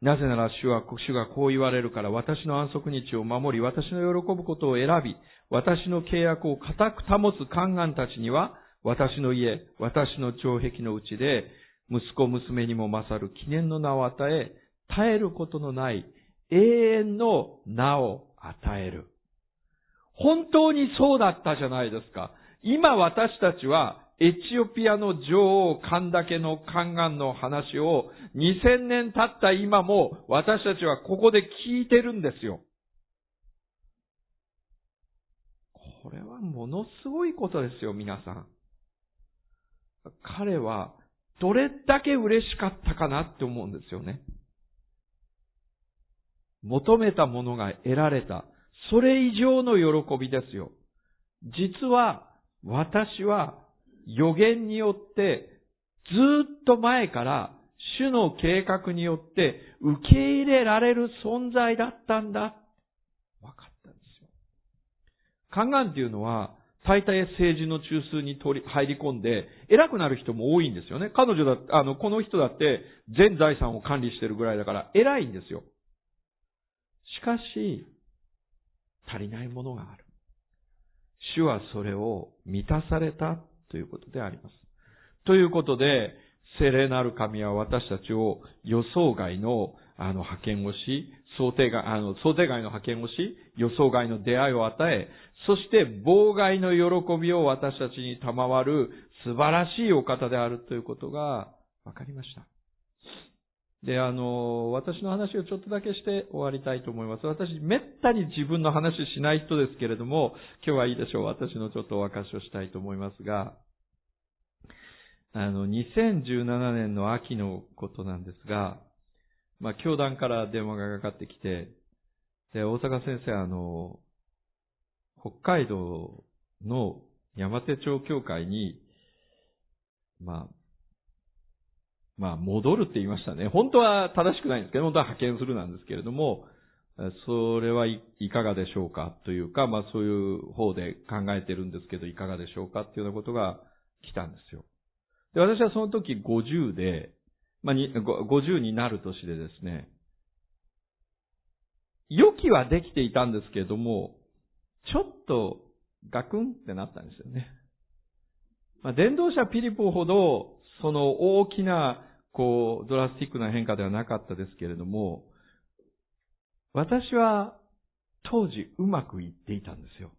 なぜなら主は、主がこう言われるから、私の安息日を守り、私の喜ぶことを選び、私の契約を固く保つ宦官たちには、私の家、私の城壁のうちで、息子娘にも勝る記念の名を与え、絶えることのない永遠の名を与える。本当にそうだったじゃないですか。今私たちはエチオピアの女王カンダケの宦官の話を2000年経った今も私たちはここで聞いてるんですよ。これはものすごいことですよ、皆さん。彼はどれだけ嬉しかったかなって思うんですよね。求めたものが得られた。それ以上の喜びですよ。実は私は予言によって、ずっと前から主の計画によって受け入れられる存在だったんだ。分かったんですよ。宦官っていうのは、大体政治の中枢に取り入り込んで、偉くなる人も多いんですよね。彼女だ、あの、この人だって全財産を管理してるぐらいだから偉いんですよ。しかし、足りないものがある。主はそれを満たされたということであります。ということで、聖霊なる神は私たちを予想外のあの派遣をし、想定外、あの、想定外の派遣をし、予想外の出会いを与え、そして妨害の喜びを私たちに賜る素晴らしいお方であるということが分かりました。で、あの、私の話をちょっとだけして終わりたいと思います。私、めったに自分の話しない人ですけれども、今日はいいでしょう。私のちょっとお証しをしたいと思いますが、あの、2017年の秋のことなんですが、まあ、教団から電話がかかってきて、で、大阪先生、あの、北海道の山手町教会に、まあ、まあ、戻るって言いましたね。本当は正しくないんですけど、本当は派遣するなんですけれども、それはいかがでしょうか？というか、まあそういう方で考えてるんですけど、いかがでしょうか？っていうようなことが来たんですよ。で、私はその時50で、まあ、50になる年でですね、予期はできていたんですけれども、ちょっとガクンってなったんですよね。まあ、電動車ピリポほど、その大きな、こう、ドラスティックな変化ではなかったですけれども、私は当時うまくいっていたんですよ。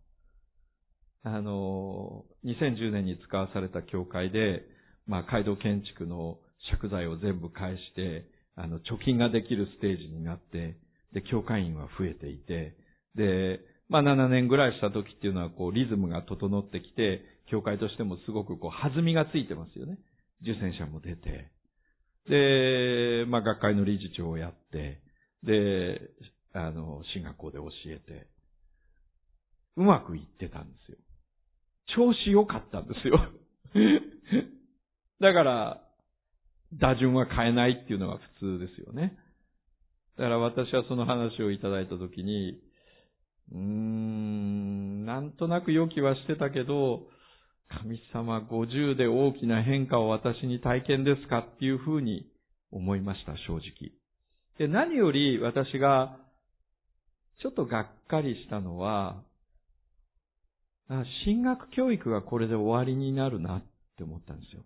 あの、2010年に使わされた教会で、まあ、街道建築の借財を全部返して、あの、貯金ができるステージになって、で、教会員は増えていて、で、まあ、7年ぐらいした時っていうのは、こう、リズムが整ってきて、教会としてもすごくこう、弾みがついてますよね。受選者も出て、で、まあ、学会の理事長をやって、で、あの、進学校で教えて、うまくいってたんですよ。調子良かったんですよ。だから、打順は変えないっていうのが普通ですよね。だから私はその話をいただいたときに、うーん、なんとなく予期はしてたけど、神様50で大きな変化を私に体験ですかっていうふうに思いました、正直。で、何より私がちょっとがっかりしたのは、進学教育がこれで終わりになるなって思ったんですよ。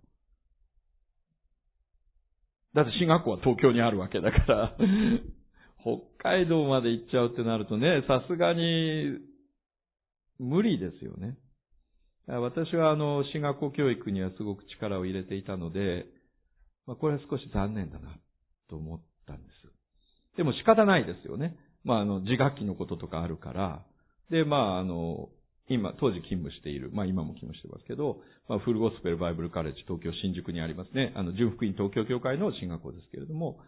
だって進学校は東京にあるわけだから 北海道まで行っちゃうってなるとね、さすがに無理ですよね。私はあの、進学校教育にはすごく力を入れていたので、まあ、これは少し残念だなと思ったんです。でも仕方ないですよね。まあ、あの、自学期のこととかあるから、で、まあ、あの、今、当時勤務している、まあ今も勤務してますけど、まあフルゴスペルバイブルカレッジ東京新宿にありますね、あの、純福音東京教会の進学校ですけれども、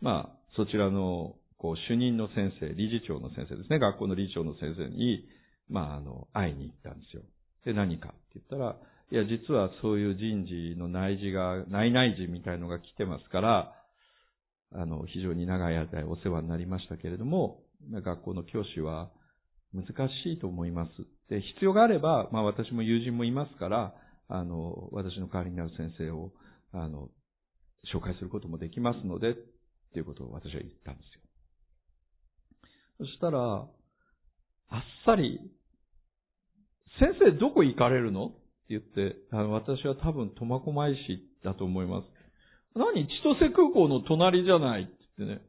まあ、そちらの、こう、主任の先生、理事長の先生ですね、学校の理事長の先生に、まあ、あの、会いに行ったんですよ。で、何かって言ったら、いや、実はそういう人事の内示が、内内示みたいのが来てますから、あの、非常に長い間お世話になりましたけれども、学校の教師は難しいと思います。で、必要があれば、まあ私も友人もいますから、あの、私の代わりになる先生を、あの、紹介することもできますので、っていうことを私は言ったんですよ。そしたら、あっさり、先生どこ行かれるの？って言って、あの私は多分苫小牧市だと思います。何？千歳空港の隣じゃない？って言ってね。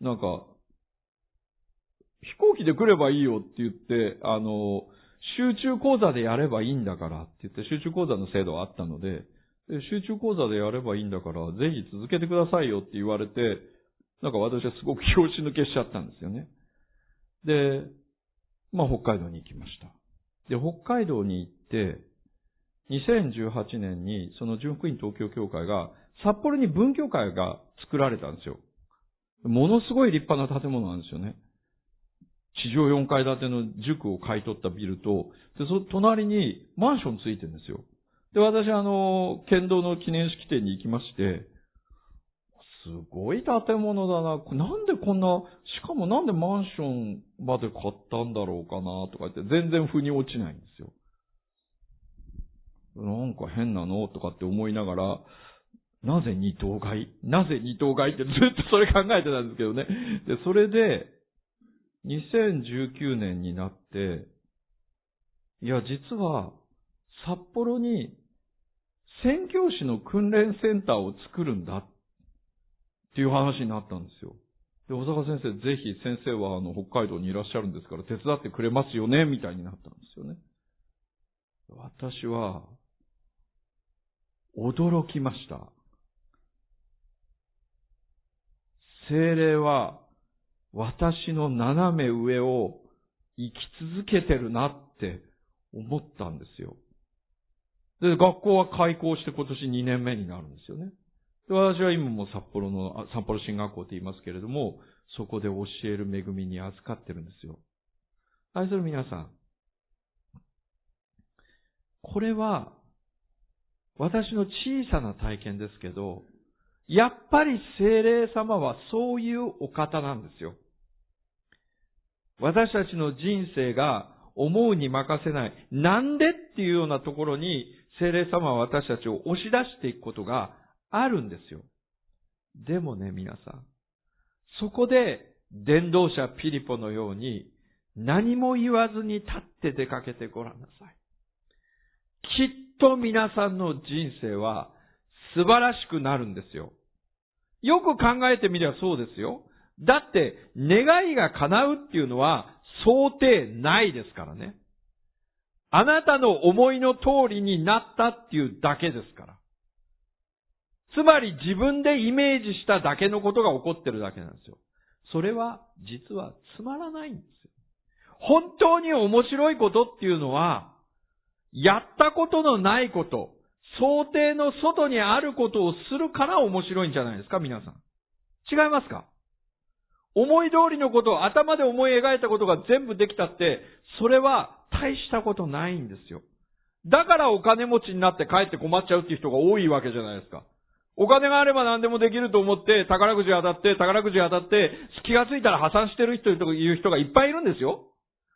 なんか、飛行機で来ればいいよって言って、あの、集中講座でやればいいんだからって言って、集中講座の制度があったので、で集中講座でやればいいんだから、ぜひ続けてくださいよって言われて、なんか私はすごく拍子抜けしちゃったんですよね。で、まあ北海道に行きました。で、北海道に行って、2018年にその純福音東京協会が、札幌に文教会が作られたんですよ。ものすごい立派な建物なんですよね。地上4階建ての塾を買い取ったビルと、で、その隣にマンションついてるんですよ。で、私あの、県道の記念式典に行きまして、すごい建物だな。なんでこんな、しかもなんでマンションまで買ったんだろうかなとか言って全然腑に落ちないんですよ。なんか変なのとかって思いながら、なぜ二等買いなぜ二等買いってずっとそれ考えてたんですけどね。で、それで、2019年になって、いや、実は、札幌に宣教師の訓練センターを作るんだっていう話になったんですよ。で、小坂先生、ぜひ先生はあの、北海道にいらっしゃるんですから手伝ってくれますよねみたいになったんですよね。私は、驚きました。精霊は私の斜め上を生き続けてるなって思ったんですよ。で、学校は開校して今年2年目になるんですよね。で私は今も札幌の、札幌進学校って言いますけれども、そこで教える恵みに預かってるんですよ。愛する皆さん。これは、私の小さな体験ですけど、やっぱり精霊様はそういうお方なんですよ。私たちの人生が思うに任せない。なんでっていうようなところに精霊様は私たちを押し出していくことがあるんですよ。でもね、皆さん。そこで、伝道者ピリポのように、何も言わずに立って出かけてごらんなさい。きっと皆さんの人生は素晴らしくなるんですよ。よく考えてみればそうですよ。だって、願いが叶うっていうのは想定ないですからね。あなたの思いの通りになったっていうだけですから。つまり自分でイメージしただけのことが起こってるだけなんですよ。それは実はつまらないんですよ。本当に面白いことっていうのは、やったことのないこと、想定の外にあることをするから面白いんじゃないですか、皆さん。違いますか？思い通りのことを頭で思い描いたことが全部できたって、それは大したことないんですよ。だからお金持ちになって帰って困っちゃうっていう人が多いわけじゃないですか。お金があれば何でもできると思って、宝くじ当たって、宝くじ当たって、気がついたら破産してる人という人がいっぱいいるんですよ。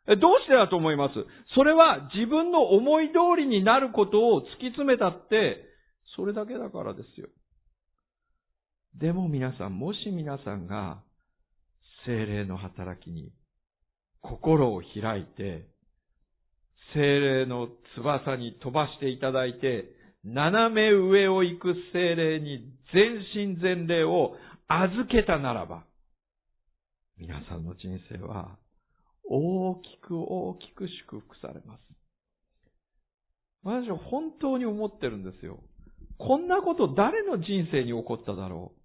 どうしてだと思います？それは自分の思い通りになることを突き詰めたって、それだけだからですよ。でも皆さん、もし皆さんが精霊の働きに心を開いて、精霊の翼に飛ばしていただいて、斜め上を行く精霊に全身全霊を預けたならば、皆さんの人生は大きく大きく祝福されます。私は本当に思ってるんですよ。こんなこと誰の人生に起こっただろう。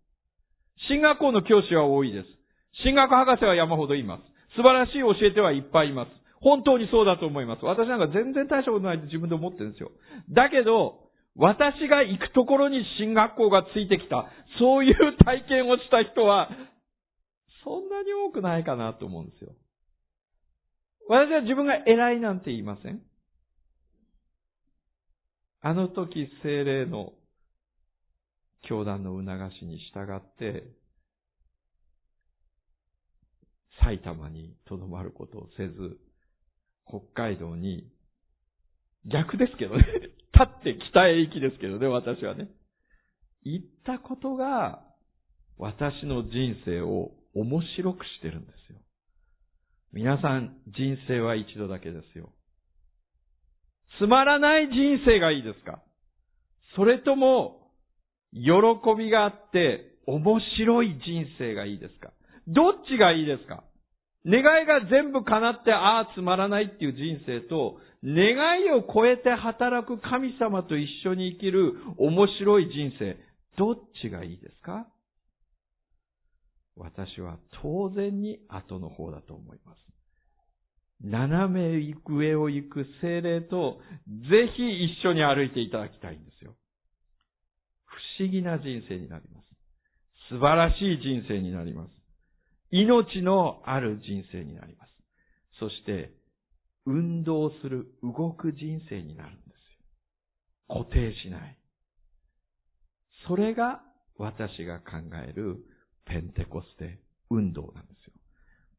進学校の教師は多いです。進学博士は山ほどいます。素晴らしい教えてはいっぱいいます。本当にそうだと思います。私なんか全然大したことないって自分で思ってるんですよ。だけど、私が行くところに進学校がついてきた、そういう体験をした人は、そんなに多くないかなと思うんですよ。私は自分が偉いなんて言いません。あの時精霊の教団の促しに従って、埼玉に留まることをせず、北海道に、逆ですけどね、立って北へ行きですけどね、私はね。行ったことが、私の人生を面白くしてるんですよ。皆さん、人生は一度だけですよ。つまらない人生がいいですか？それとも、喜びがあって、面白い人生がいいですか？どっちがいいですか？願いが全部叶って、ああ、つまらないっていう人生と、願いを超えて働く神様と一緒に生きる面白い人生、どっちがいいですか？私は当然に後の方だと思います。斜め上を行く精霊と、ぜひ一緒に歩いていただきたいんですよ。不思議な人生になります。素晴らしい人生になります。命のある人生になります。そして、運動する、動く人生になるんですよ。固定しない。それが私が考えるペンテコステ運動なんですよ。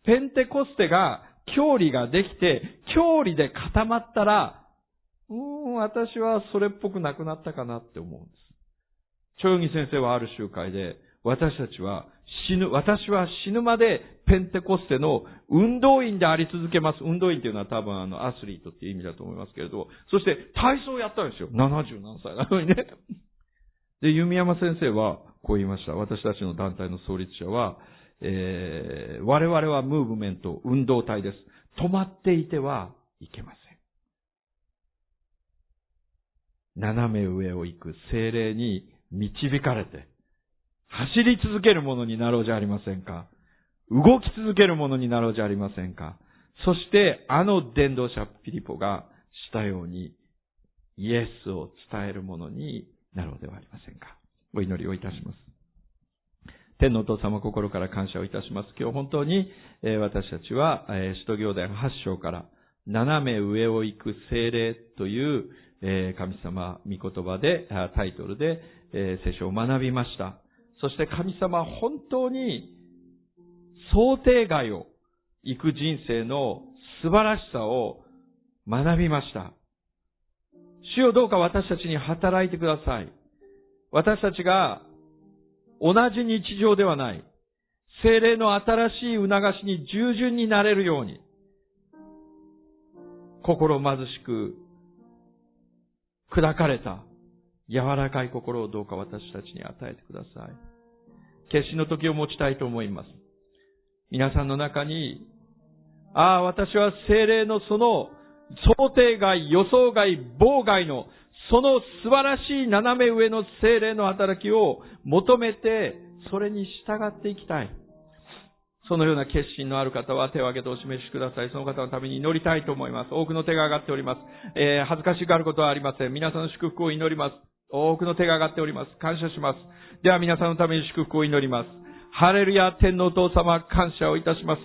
ペンテコステが、教理ができて、教理で固まったら、うーん、私はそれっぽくなくなったかなって思うんです。長義先生はある集会で、私たちは死ぬ、私は死ぬまでペンテコステの運動員であり続けます。運動員っていうのは多分あのアスリートっていう意味だと思いますけれど、そして体操をやったんですよ。70何歳なのにね。で、弓山先生はこう言いました。私たちの団体の創立者は、えー、我々はムーブメント、運動体です。止まっていてはいけません。斜め上を行く精霊に導かれて、走り続けるものになろうじゃありませんか。動き続けるものになろうじゃありませんか。そして、あの伝道者ピリポがしたように、イエスを伝えるものになろうではありませんか。お祈りをいたします。天のお父様心から感謝をいたします。今日本当に、え私たちは、え使徒行伝8章から斜め上を行く精霊という、え神様御言葉で、タイトルで、え聖書を学びました。そして神様は本当に想定外を行く人生の素晴らしさを学びました。主よどうか私たちに働いてください。私たちが同じ日常ではない、精霊の新しい促しに従順になれるように、心貧しく、砕かれた、柔らかい心をどうか私たちに与えてください。決心の時を持ちたいと思います。皆さんの中に、ああ、私は精霊のその想定外、予想外、妨害の、その素晴らしい斜め上の精霊の働きを求めて、それに従っていきたい。そのような決心のある方は手を挙げてお示しください。その方のために祈りたいと思います。多くの手が上がっております。えー、恥ずかしがることはありません。皆さんの祝福を祈ります。多くの手が上がっております。感謝します。では皆さんのために祝福を祈ります。ハレルヤ天皇父様感謝をいたします。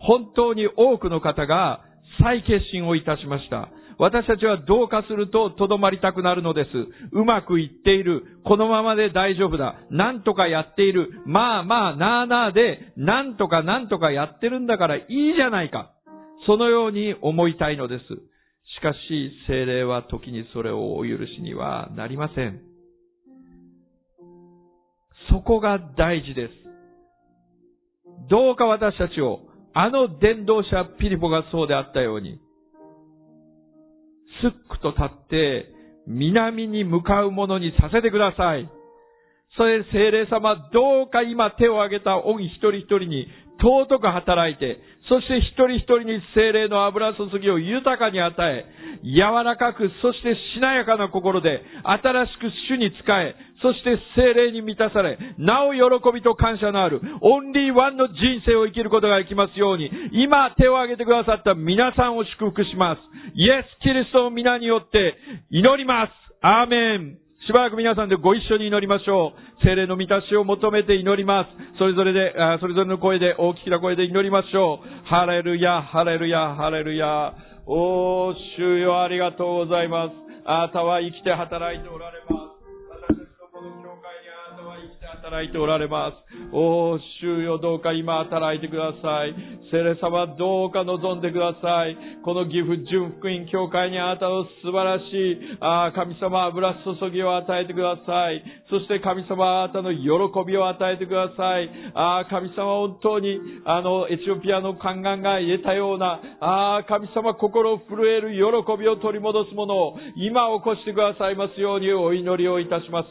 本当に多くの方が再決心をいたしました。私たちはどうかするととどまりたくなるのです。うまくいっている。このままで大丈夫だ。なんとかやっている。まあまあ、なあなあで、なんとかなんとかやってるんだからいいじゃないか。そのように思いたいのです。しかし、精霊は時にそれをお許しにはなりません。そこが大事です。どうか私たちを、あの伝道者ピリポがそうであったように、すっくと立って、南に向かうものにさせてください。それで精霊様、どうか今手を挙げた恩一人一人に尊く働いて、そして一人一人に精霊の油注ぎを豊かに与え、柔らかく、そしてしなやかな心で、新しく主に仕え、そして精霊に満たされ、なお喜びと感謝のある、オンリーワンの人生を生きることができますように、今手を挙げてくださった皆さんを祝福します。イエス・キリストの皆によって祈ります。アーメン。しばらく皆さんでご一緒に祈りましょう。精霊の満たしを求めて祈ります。それぞれで、それぞれの声で、大きな声で祈りましょう。ハレルヤ、ハレルヤ、ハレルヤ。おー、主よありがとうございます。あなたは生きて働いておられます。働いておられます。おー、主よどうか今働いてください。聖霊様どうか望んでください。この岐阜純福音教会にあなたの素晴らしい、あ神様油注ぎを与えてください。そして神様あなたの喜びを与えてください。あ神様本当に、あの、エチオピアの宦官が言えたような、あ神様心震える喜びを取り戻すものを今起こしてくださいますようにお祈りをいたします。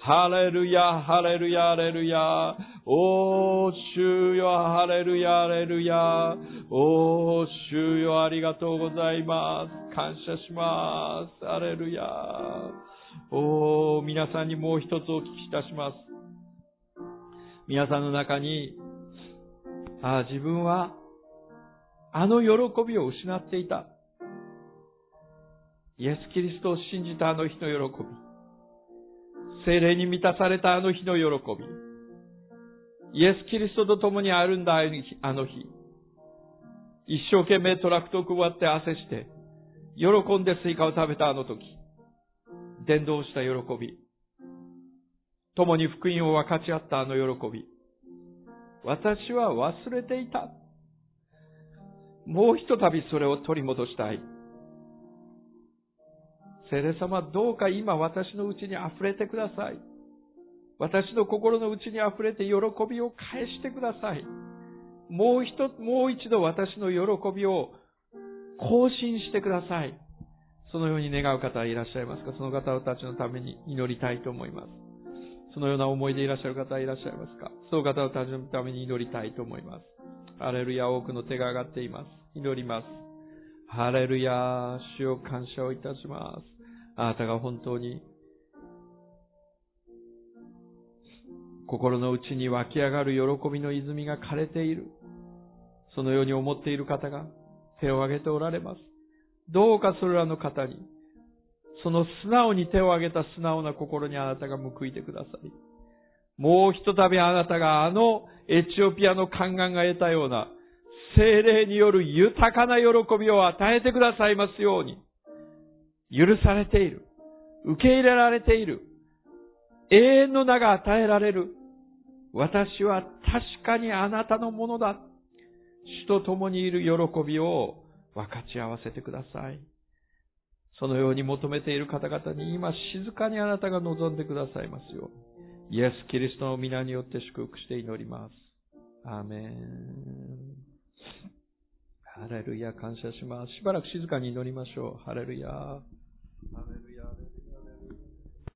ハレルヤ、ハレルヤ。ヤ、ハレルヤ。おー、主よ、ハレルヤ、ハレルヤ。おー、主よ、ありがとうございます。感謝します。ハレルヤ。おー、皆さんにもう一つお聞きいたします。皆さんの中に、あ自分は、あの喜びを失っていた。イエス・キリストを信じたあの日の喜び。聖霊に満たされたあの日の喜び。イエス・キリストと共にあるんだ、あの日。一生懸命トラクトを配って汗して、喜んでスイカを食べたあの時。伝道した喜び。共に福音を分かち合ったあの喜び。私は忘れていた。もうひとたびそれを取り戻したい。聖霊様、どうか今私のうちに溢れてください。私の心の内に溢れて喜びを返してください。もう一、もう一度私の喜びを更新してください。そのように願う方はいらっしゃいますか？その方たちのために祈りたいと思います。そのような思いでいらっしゃる方はいらっしゃいますか？その方たちのために祈りたいと思います。ハレルヤ、多くの手が上がっています。祈ります。ハレルヤ、主を感謝をいたします。あなたが本当に心の内に湧き上がる喜びの泉が枯れている。そのように思っている方が手を挙げておられます。どうかそれらの方に、その素直に手を挙げた素直な心にあなたが報いてください。もうひとたびあなたがあのエチオピアの宦官が得たような精霊による豊かな喜びを与えてくださいますように。許されている。受け入れられている。永遠の名が与えられる。私は確かにあなたのものだ。主と共にいる喜びを分かち合わせてください。そのように求めている方々に今静かにあなたが望んでくださいますよう。イエス・キリストの皆によって祝福して祈ります。アーメン。ハレルヤ、感謝します。しばらく静かに祈りましょう。ハレルヤ。Hallelujah